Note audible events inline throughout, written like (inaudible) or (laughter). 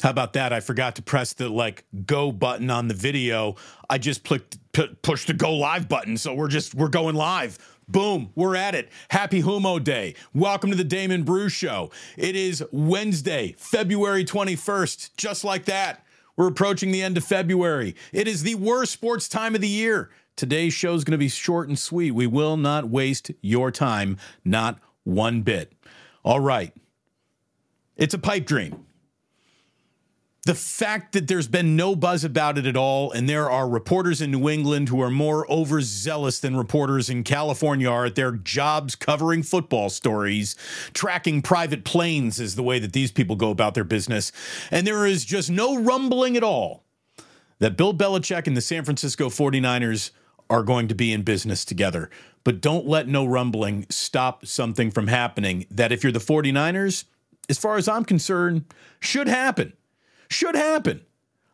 How about that? I forgot to press the like go button on the video. I just clicked p- push the go live button. So we're just we're going live. Boom, we're at it. Happy Humo Day. Welcome to the Damon Bruce Show. It is Wednesday, February 21st. Just like that, we're approaching the end of February. It is the worst sports time of the year. Today's show is going to be short and sweet. We will not waste your time, not one bit. All right. It's a pipe dream the fact that there's been no buzz about it at all, and there are reporters in New England who are more overzealous than reporters in California are at their jobs covering football stories, tracking private planes is the way that these people go about their business. And there is just no rumbling at all that Bill Belichick and the San Francisco 49ers are going to be in business together. But don't let no rumbling stop something from happening that, if you're the 49ers, as far as I'm concerned, should happen should happen.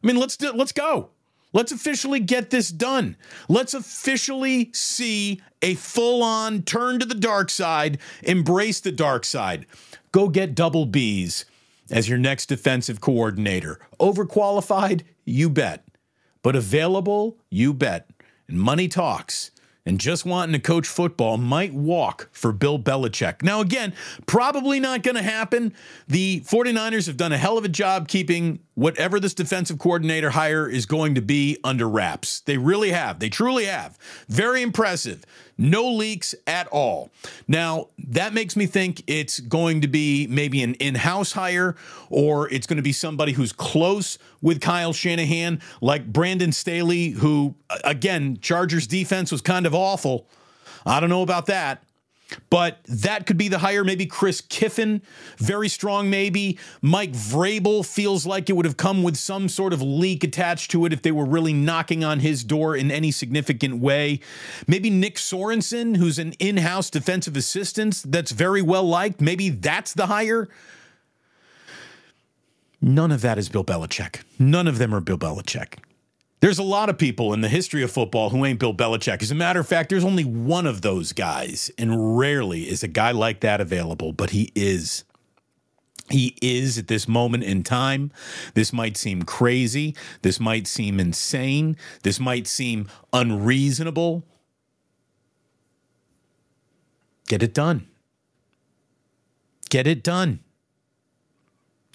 I mean, let's do, let's go. Let's officially get this done. Let's officially see a full-on turn to the dark side, embrace the dark side. Go get double B's as your next defensive coordinator. Overqualified, you bet. But available, you bet. And money talks and just wanting to coach football might walk for Bill Belichick. Now, again, probably not going to happen. The 49ers have done a hell of a job keeping whatever this defensive coordinator hire is going to be under wraps. They really have. They truly have. Very impressive. No leaks at all. Now, that makes me think it's going to be maybe an in house hire or it's going to be somebody who's close with Kyle Shanahan, like Brandon Staley, who, again, Chargers defense was kind of awful. I don't know about that. But that could be the hire. Maybe Chris Kiffin, very strong, maybe. Mike Vrabel feels like it would have come with some sort of leak attached to it if they were really knocking on his door in any significant way. Maybe Nick Sorensen, who's an in house defensive assistant that's very well liked. Maybe that's the hire. None of that is Bill Belichick. None of them are Bill Belichick. There's a lot of people in the history of football who ain't Bill Belichick. As a matter of fact, there's only one of those guys, and rarely is a guy like that available, but he is. He is at this moment in time. This might seem crazy. This might seem insane. This might seem unreasonable. Get it done. Get it done.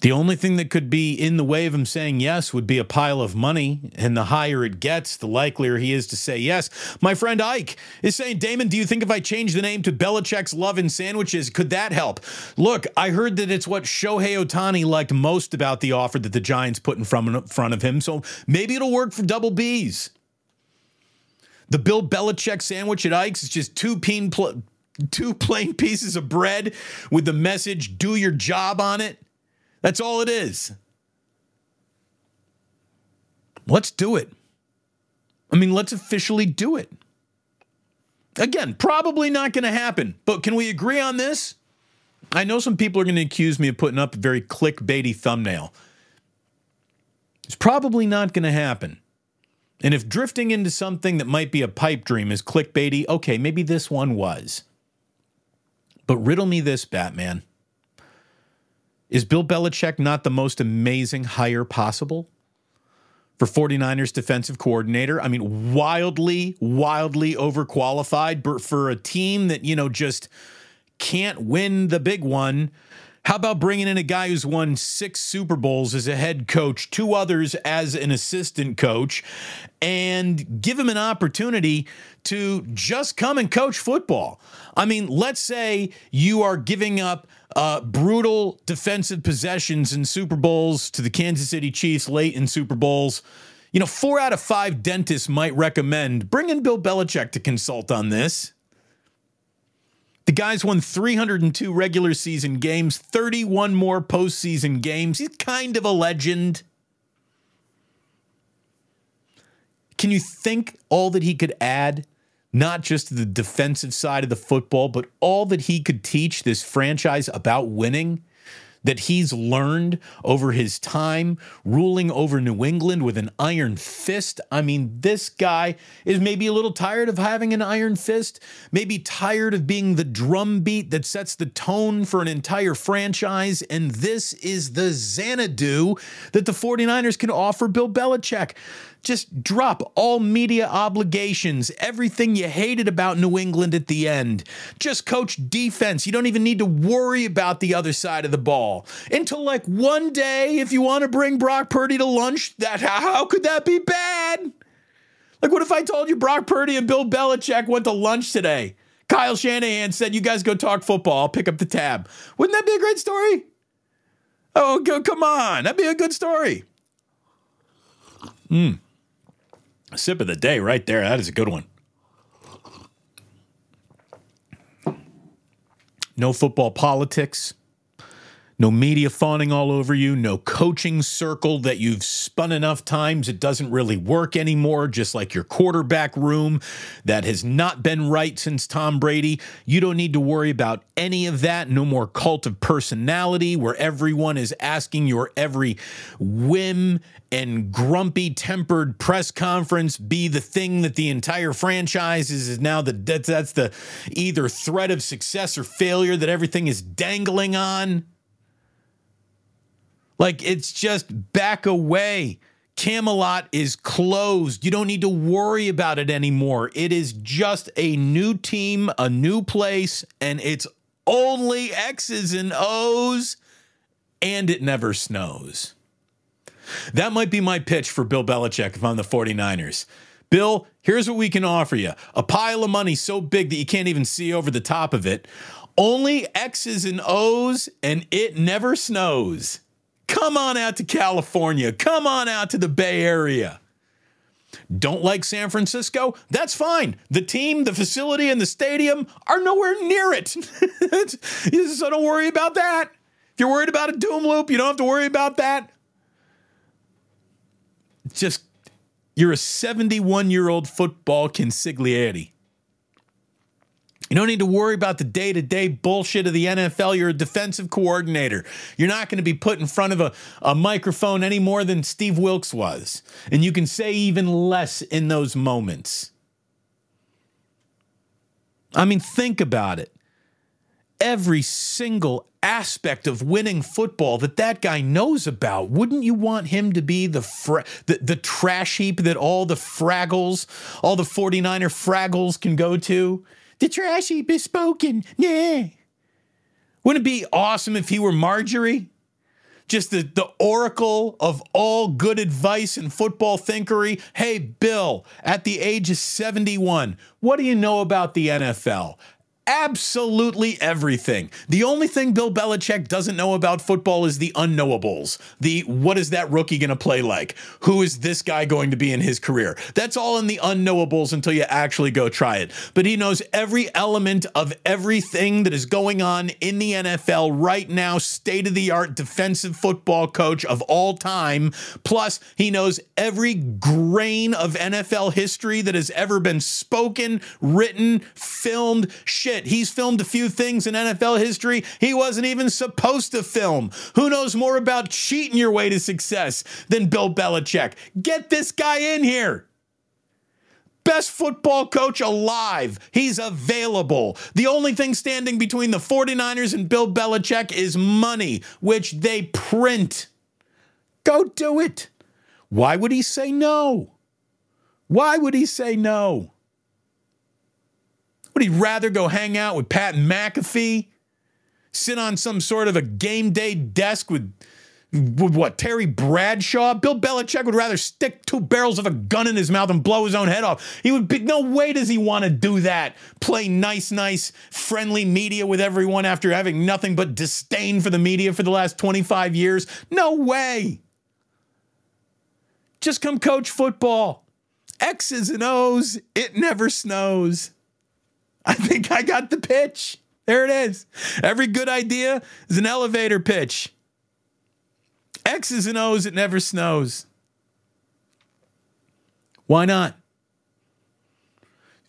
The only thing that could be in the way of him saying yes would be a pile of money. And the higher it gets, the likelier he is to say yes. My friend Ike is saying, Damon, do you think if I change the name to Belichick's Love and Sandwiches, could that help? Look, I heard that it's what Shohei Ohtani liked most about the offer that the Giants put in front of him. So maybe it'll work for double B's. The Bill Belichick sandwich at Ike's is just two plain, two plain pieces of bread with the message, do your job on it. That's all it is. Let's do it. I mean, let's officially do it. Again, probably not going to happen, but can we agree on this? I know some people are going to accuse me of putting up a very clickbaity thumbnail. It's probably not going to happen. And if drifting into something that might be a pipe dream is clickbaity, okay, maybe this one was. But riddle me this, Batman. Is Bill Belichick not the most amazing hire possible for 49ers defensive coordinator? I mean, wildly, wildly overqualified but for a team that, you know, just can't win the big one. How about bringing in a guy who's won six Super Bowls as a head coach, two others as an assistant coach, and give him an opportunity to just come and coach football? I mean, let's say you are giving up uh, brutal defensive possessions in Super Bowls to the Kansas City Chiefs late in Super Bowls. You know, four out of five dentists might recommend bring in Bill Belichick to consult on this. The guy's won 302 regular season games, 31 more postseason games. He's kind of a legend. Can you think all that he could add not just the defensive side of the football, but all that he could teach this franchise about winning. that he's learned over his time ruling over New England with an iron fist. I mean, this guy is maybe a little tired of having an iron fist, maybe tired of being the drumbeat that sets the tone for an entire franchise. And this is the Xanadu that the 49ers can offer Bill Belichick. Just drop all media obligations, everything you hated about New England at the end. Just coach defense. You don't even need to worry about the other side of the ball. Until like one day, if you want to bring Brock Purdy to lunch, that how could that be bad? Like, what if I told you Brock Purdy and Bill Belichick went to lunch today? Kyle Shanahan said, You guys go talk football. I'll pick up the tab. Wouldn't that be a great story? Oh, go, come on. That'd be a good story. Hmm. Hmm. Sip of the day right there. That is a good one. No football politics. No media fawning all over you. No coaching circle that you've spun enough times it doesn't really work anymore, just like your quarterback room that has not been right since Tom Brady. You don't need to worry about any of that. No more cult of personality where everyone is asking your every whim and grumpy tempered press conference be the thing that the entire franchise is, is now the that's the either threat of success or failure that everything is dangling on. Like it's just back away. Camelot is closed. You don't need to worry about it anymore. It is just a new team, a new place, and it's only X's and O's, and it never snows. That might be my pitch for Bill Belichick if I'm the 49ers. Bill, here's what we can offer you a pile of money so big that you can't even see over the top of it. Only X's and O's, and it never snows. Come on out to California. Come on out to the Bay Area. Don't like San Francisco? That's fine. The team, the facility, and the stadium are nowhere near it. (laughs) so don't worry about that. If you're worried about a doom loop, you don't have to worry about that. Just, you're a 71 year old football consigliere. You don't need to worry about the day to day bullshit of the NFL. You're a defensive coordinator. You're not going to be put in front of a, a microphone any more than Steve Wilks was. And you can say even less in those moments. I mean, think about it. Every single aspect of winning football that that guy knows about. Wouldn't you want him to be the fra- the, the trash heap that all the fraggles, all the 49er fraggles can go to? The trashy bespoken. Yeah. Wouldn't it be awesome if he were Marjorie? Just the, the oracle of all good advice and football thinkery. Hey, Bill, at the age of 71, what do you know about the NFL? Absolutely everything. The only thing Bill Belichick doesn't know about football is the unknowables. The what is that rookie going to play like? Who is this guy going to be in his career? That's all in the unknowables until you actually go try it. But he knows every element of everything that is going on in the NFL right now, state of the art defensive football coach of all time. Plus, he knows every grain of NFL history that has ever been spoken, written, filmed, shit He's filmed a few things in NFL history he wasn't even supposed to film. Who knows more about cheating your way to success than Bill Belichick? Get this guy in here. Best football coach alive. He's available. The only thing standing between the 49ers and Bill Belichick is money, which they print. Go do it. Why would he say no? Why would he say no? Would he rather go hang out with Pat McAfee? Sit on some sort of a game day desk with, with what, Terry Bradshaw? Bill Belichick would rather stick two barrels of a gun in his mouth and blow his own head off. He would be, no way does he want to do that. Play nice, nice, friendly media with everyone after having nothing but disdain for the media for the last 25 years. No way. Just come coach football. X's and O's, it never snows. I think I got the pitch. There it is. Every good idea is an elevator pitch. X's and O's, it never snows. Why not?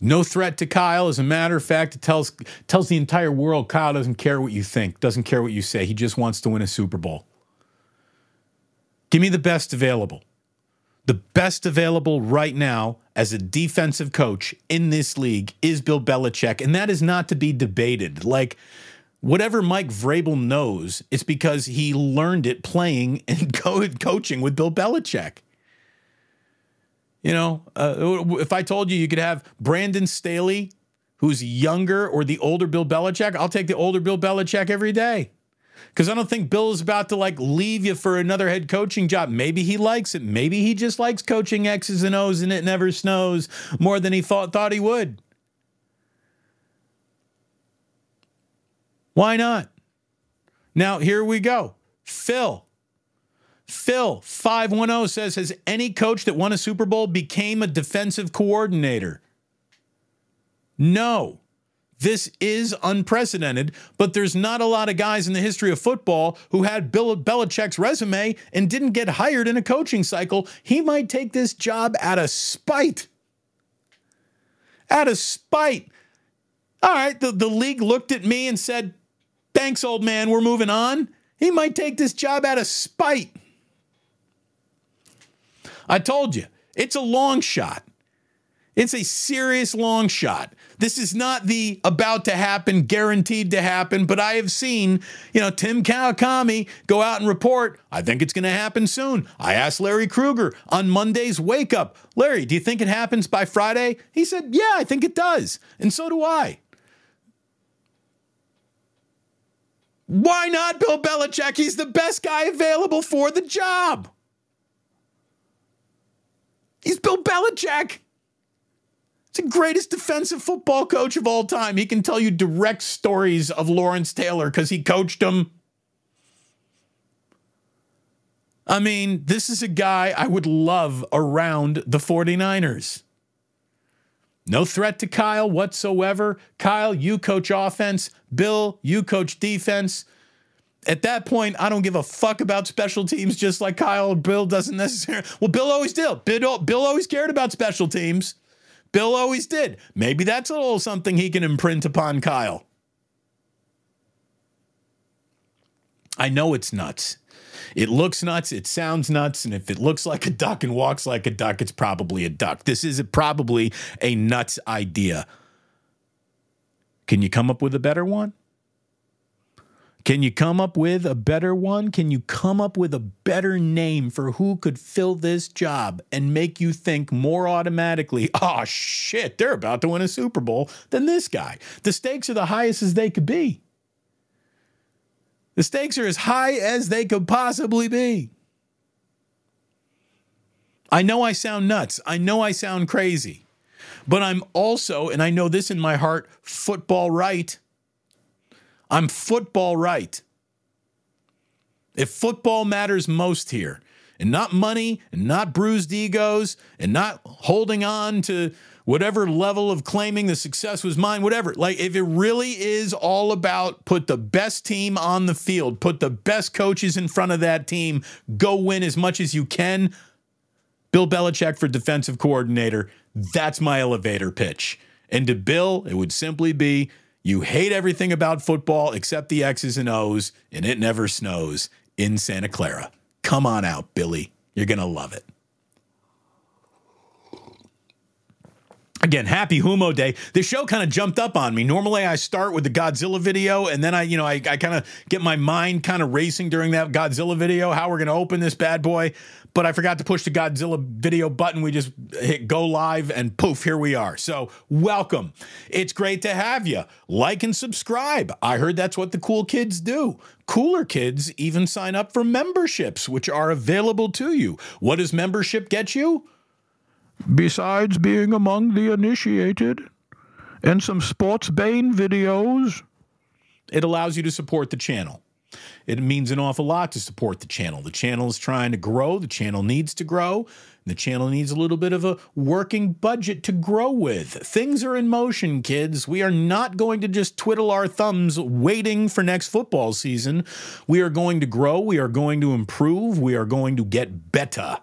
No threat to Kyle. As a matter of fact, it tells tells the entire world Kyle doesn't care what you think, doesn't care what you say. He just wants to win a Super Bowl. Give me the best available. The best available right now as a defensive coach in this league is Bill Belichick, and that is not to be debated. Like whatever Mike Vrabel knows, it's because he learned it playing (laughs) and coaching with Bill Belichick. You know, uh, if I told you you could have Brandon Staley, who's younger, or the older Bill Belichick, I'll take the older Bill Belichick every day. Because I don't think Bill is about to like leave you for another head coaching job. Maybe he likes it. Maybe he just likes coaching X's and O's and it never snows more than he thought thought he would. Why not? Now, here we go. Phil. Phil 510 says Has any coach that won a Super Bowl became a defensive coordinator? No. This is unprecedented, but there's not a lot of guys in the history of football who had Bill Belichick's resume and didn't get hired in a coaching cycle. He might take this job out of spite. Out of spite. All right, the, the league looked at me and said, Thanks, old man, we're moving on. He might take this job out of spite. I told you, it's a long shot. It's a serious long shot. This is not the about to happen, guaranteed to happen, but I have seen, you know, Tim Kawakami go out and report, I think it's going to happen soon. I asked Larry Krueger on Monday's wake up, Larry, do you think it happens by Friday? He said, Yeah, I think it does. And so do I. Why not Bill Belichick? He's the best guy available for the job. He's Bill Belichick. He's the greatest defensive football coach of all time. He can tell you direct stories of Lawrence Taylor because he coached him. I mean, this is a guy I would love around the 49ers. No threat to Kyle whatsoever. Kyle, you coach offense. Bill, you coach defense. At that point, I don't give a fuck about special teams, just like Kyle Bill doesn't necessarily. Well, Bill always did. Bill always cared about special teams. Bill always did. Maybe that's a little something he can imprint upon Kyle. I know it's nuts. It looks nuts. It sounds nuts. And if it looks like a duck and walks like a duck, it's probably a duck. This is probably a nuts idea. Can you come up with a better one? Can you come up with a better one? Can you come up with a better name for who could fill this job and make you think more automatically, oh (laughs) shit, they're about to win a Super Bowl than this guy? The stakes are the highest as they could be. The stakes are as high as they could possibly be. I know I sound nuts. I know I sound crazy. But I'm also, and I know this in my heart, football right. I'm football right. If football matters most here, and not money, and not bruised egos, and not holding on to whatever level of claiming the success was mine, whatever. Like, if it really is all about put the best team on the field, put the best coaches in front of that team, go win as much as you can. Bill Belichick for defensive coordinator. That's my elevator pitch. And to Bill, it would simply be you hate everything about football except the X's and O's, and it never snows in Santa Clara. Come on out, Billy. You're going to love it. Again, happy Humo Day. The show kind of jumped up on me. Normally, I start with the Godzilla video, and then I, you know, I, I kind of get my mind kind of racing during that Godzilla video, how we're going to open this bad boy. But I forgot to push the Godzilla video button. We just hit go live, and poof, here we are. So, welcome. It's great to have you. Like and subscribe. I heard that's what the cool kids do. Cooler kids even sign up for memberships, which are available to you. What does membership get you? Besides being among the initiated, and some Sports Bane videos. It allows you to support the channel. It means an awful lot to support the channel. The channel is trying to grow, the channel needs to grow. The channel needs a little bit of a working budget to grow with. Things are in motion, kids. We are not going to just twiddle our thumbs waiting for next football season. We are going to grow. We are going to improve. We are going to get better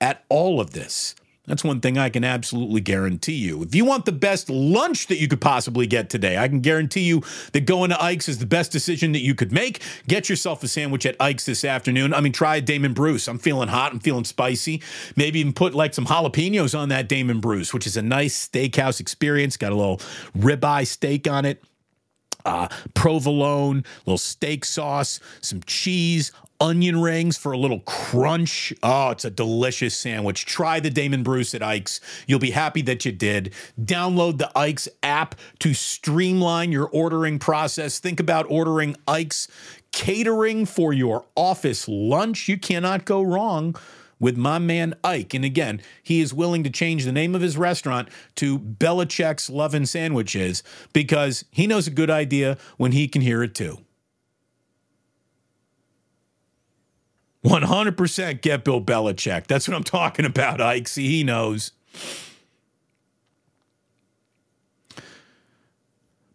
at all of this. That's one thing I can absolutely guarantee you. If you want the best lunch that you could possibly get today, I can guarantee you that going to Ike's is the best decision that you could make. Get yourself a sandwich at Ike's this afternoon. I mean, try a Damon Bruce. I'm feeling hot. I'm feeling spicy. Maybe even put like some jalapenos on that Damon Bruce, which is a nice steakhouse experience. Got a little ribeye steak on it uh, provolone, little steak sauce, some cheese, onion rings for a little crunch. Oh, it's a delicious sandwich. Try the Damon Bruce at Ike's. You'll be happy that you did. Download the Ike's app to streamline your ordering process. Think about ordering Ike's catering for your office lunch. You cannot go wrong with my man Ike. And again, he is willing to change the name of his restaurant to Belichick's Lovin' Sandwiches because he knows a good idea when he can hear it too. 100% get Bill Belichick. That's what I'm talking about, Ike. See, he knows.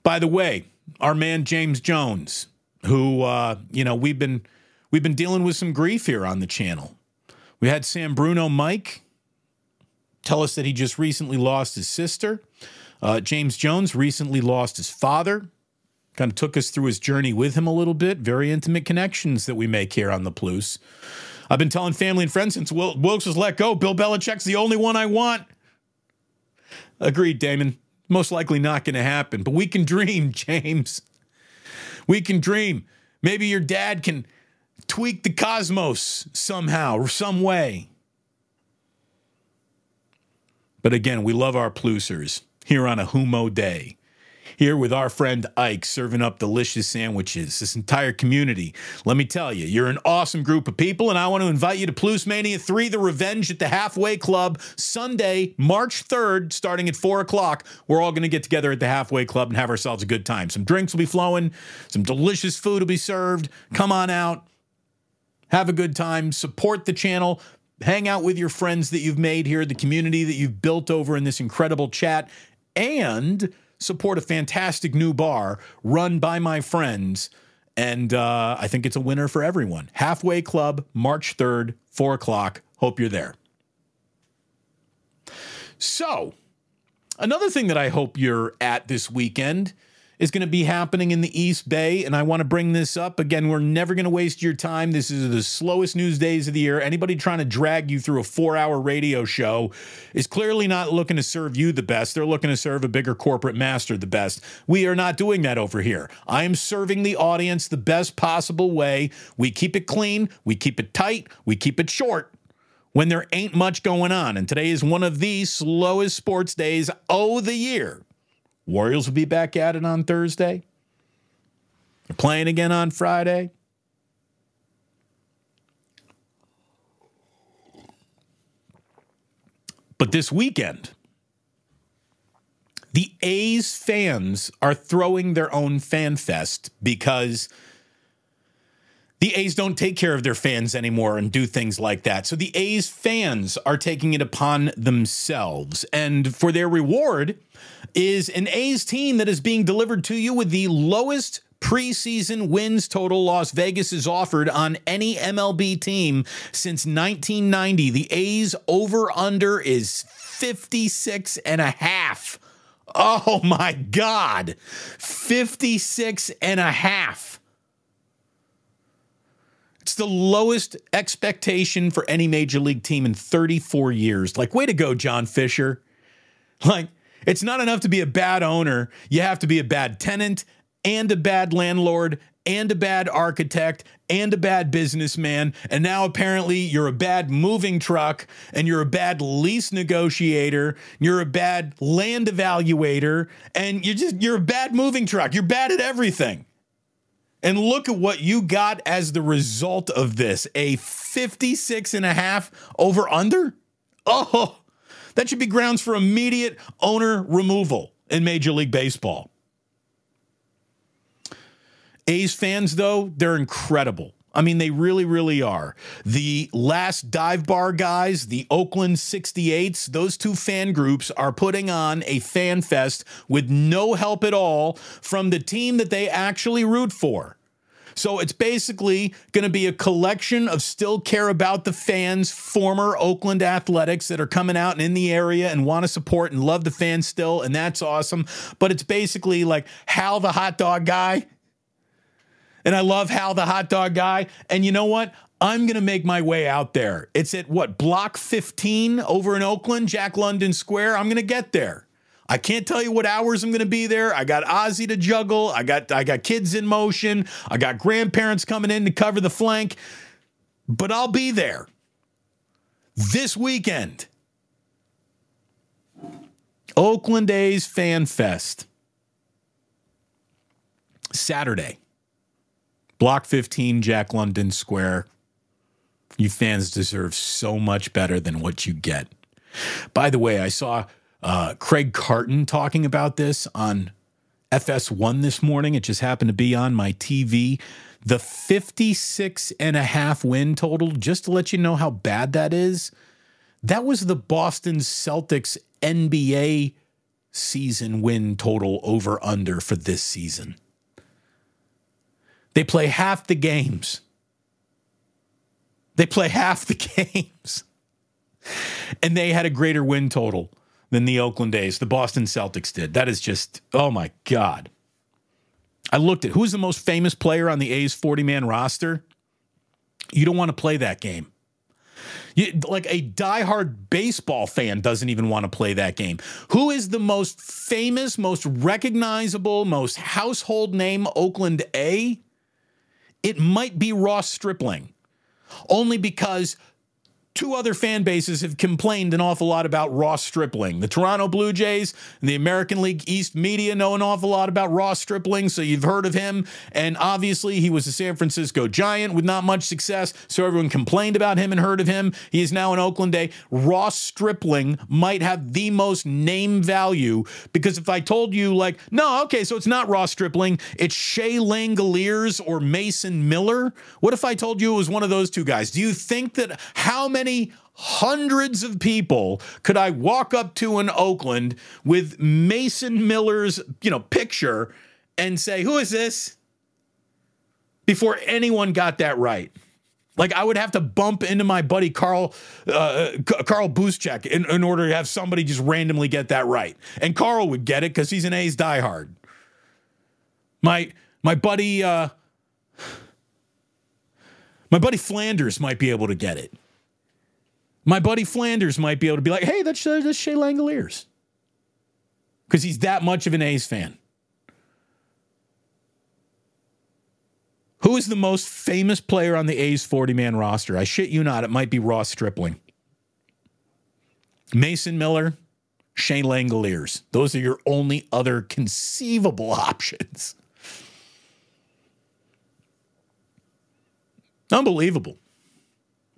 By the way, our man James Jones, who uh, you know we've been we've been dealing with some grief here on the channel. We had Sam Bruno Mike tell us that he just recently lost his sister. Uh, James Jones recently lost his father. Kind of took us through his journey with him a little bit. Very intimate connections that we make here on the Plus. I've been telling family and friends since Wil- Wilks was let go. Bill Belichick's the only one I want. Agreed, Damon. Most likely not going to happen, but we can dream, (laughs) James. We can dream. Maybe your dad can tweak the cosmos somehow or some way. But again, we love our plusers here on a Humo Day. Here with our friend Ike serving up delicious sandwiches. This entire community. Let me tell you, you're an awesome group of people, and I want to invite you to Plus Mania 3 The Revenge at the Halfway Club Sunday, March 3rd, starting at 4 o'clock. We're all going to get together at the Halfway Club and have ourselves a good time. Some drinks will be flowing, some delicious food will be served. Come on out have a good time, support the channel, hang out with your friends that you've made here, the community that you've built over in this incredible chat, and support a fantastic new bar run by my friends. And uh, I think it's a winner for everyone. Halfway Club, March 3rd, 4 o'clock. Hope you're there. So, another thing that I hope you're at this weekend is going to be happening in the East Bay. And I want to bring this up. Again, we're never going to waste your time. This is the slowest news days of the year. Anybody trying to drag you through a four hour radio show is clearly not looking to serve you the best. They're looking to serve a bigger corporate master the best. We are not doing that over here. I am serving the audience the best possible way. We keep it clean, we keep it tight, we keep it short when there ain't much going on. And today is one of the slowest sports days of the year. Warriors will be back at it on Thursday. They're playing again on Friday. But this weekend, the A's fans are throwing their own fan fest because the A's don't take care of their fans anymore and do things like that. So the A's fans are taking it upon themselves. And for their reward is an A's team that is being delivered to you with the lowest preseason wins total Las Vegas has offered on any MLB team since 1990. The A's over under is 56 and a half. Oh my God. 56 and a half. It's the lowest expectation for any major league team in 34 years. Like, way to go, John Fisher. Like, it's not enough to be a bad owner. You have to be a bad tenant and a bad landlord and a bad architect and a bad businessman. And now apparently you're a bad moving truck and you're a bad lease negotiator. You're a bad land evaluator and you're just, you're a bad moving truck. You're bad at everything. And look at what you got as the result of this a 56 and a half over under. Oh, that should be grounds for immediate owner removal in Major League Baseball. A's fans, though, they're incredible. I mean, they really, really are. The last dive bar guys, the Oakland 68s, those two fan groups are putting on a fan fest with no help at all from the team that they actually root for. So it's basically going to be a collection of still care about the fans, former Oakland athletics that are coming out and in the area and want to support and love the fans still. And that's awesome. But it's basically like Hal the hot dog guy. And I love Hal the hot dog guy. And you know what? I'm going to make my way out there. It's at what, block 15 over in Oakland, Jack London Square. I'm going to get there. I can't tell you what hours I'm going to be there. I got Ozzy to juggle. I got I got kids in motion. I got grandparents coming in to cover the flank. But I'll be there this weekend. Oakland A's Fan Fest. Saturday. Block 15, Jack London Square. You fans deserve so much better than what you get. By the way, I saw uh, Craig Carton talking about this on FS1 this morning. It just happened to be on my TV. The 56 and a half win total, just to let you know how bad that is, that was the Boston Celtics NBA season win total over under for this season. They play half the games. They play half the (laughs) games. And they had a greater win total than the Oakland A's, the Boston Celtics did. That is just, oh my God. I looked at who's the most famous player on the A's 40 man roster. You don't want to play that game. You, like a diehard baseball fan doesn't even want to play that game. Who is the most famous, most recognizable, most household name Oakland A? It might be Ross Stripling, only because two other fan bases have complained an awful lot about Ross Stripling. The Toronto Blue Jays and the American League East media know an awful lot about Ross Stripling, so you've heard of him. And obviously, he was a San Francisco Giant with not much success, so everyone complained about him and heard of him. He is now in Oakland A. Ross Stripling might have the most name value because if I told you, like, no, okay, so it's not Ross Stripling, it's Shea Langeliers or Mason Miller. What if I told you it was one of those two guys? Do you think that how many many hundreds of people could I walk up to in Oakland with Mason Miller's, you know, picture and say, "Who is this?" before anyone got that right. Like I would have to bump into my buddy Carl uh, Carl Buszczyk in, in order to have somebody just randomly get that right, and Carl would get it because he's an A's diehard. My my buddy uh, my buddy Flanders might be able to get it. My buddy Flanders might be able to be like, hey, that's, uh, that's Shea Langeliers. Because he's that much of an A's fan. Who is the most famous player on the A's 40 man roster? I shit you not, it might be Ross Stripling. Mason Miller, Shea Langeliers. Those are your only other conceivable (laughs) options. Unbelievable.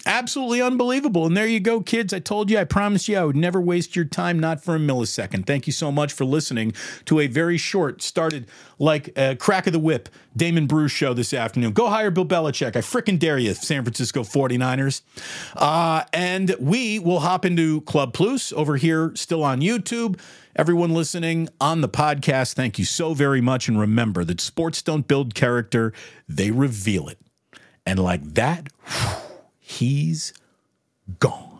Absolutely unbelievable. And there you go, kids. I told you, I promised you I would never waste your time, not for a millisecond. Thank you so much for listening to a very short, started like a crack of the whip, Damon Bruce show this afternoon. Go hire Bill Belichick. I freaking dare you, San Francisco 49ers. Uh, and we will hop into Club Plus over here, still on YouTube. Everyone listening on the podcast, thank you so very much. And remember that sports don't build character, they reveal it. And like that, whew, he's gone.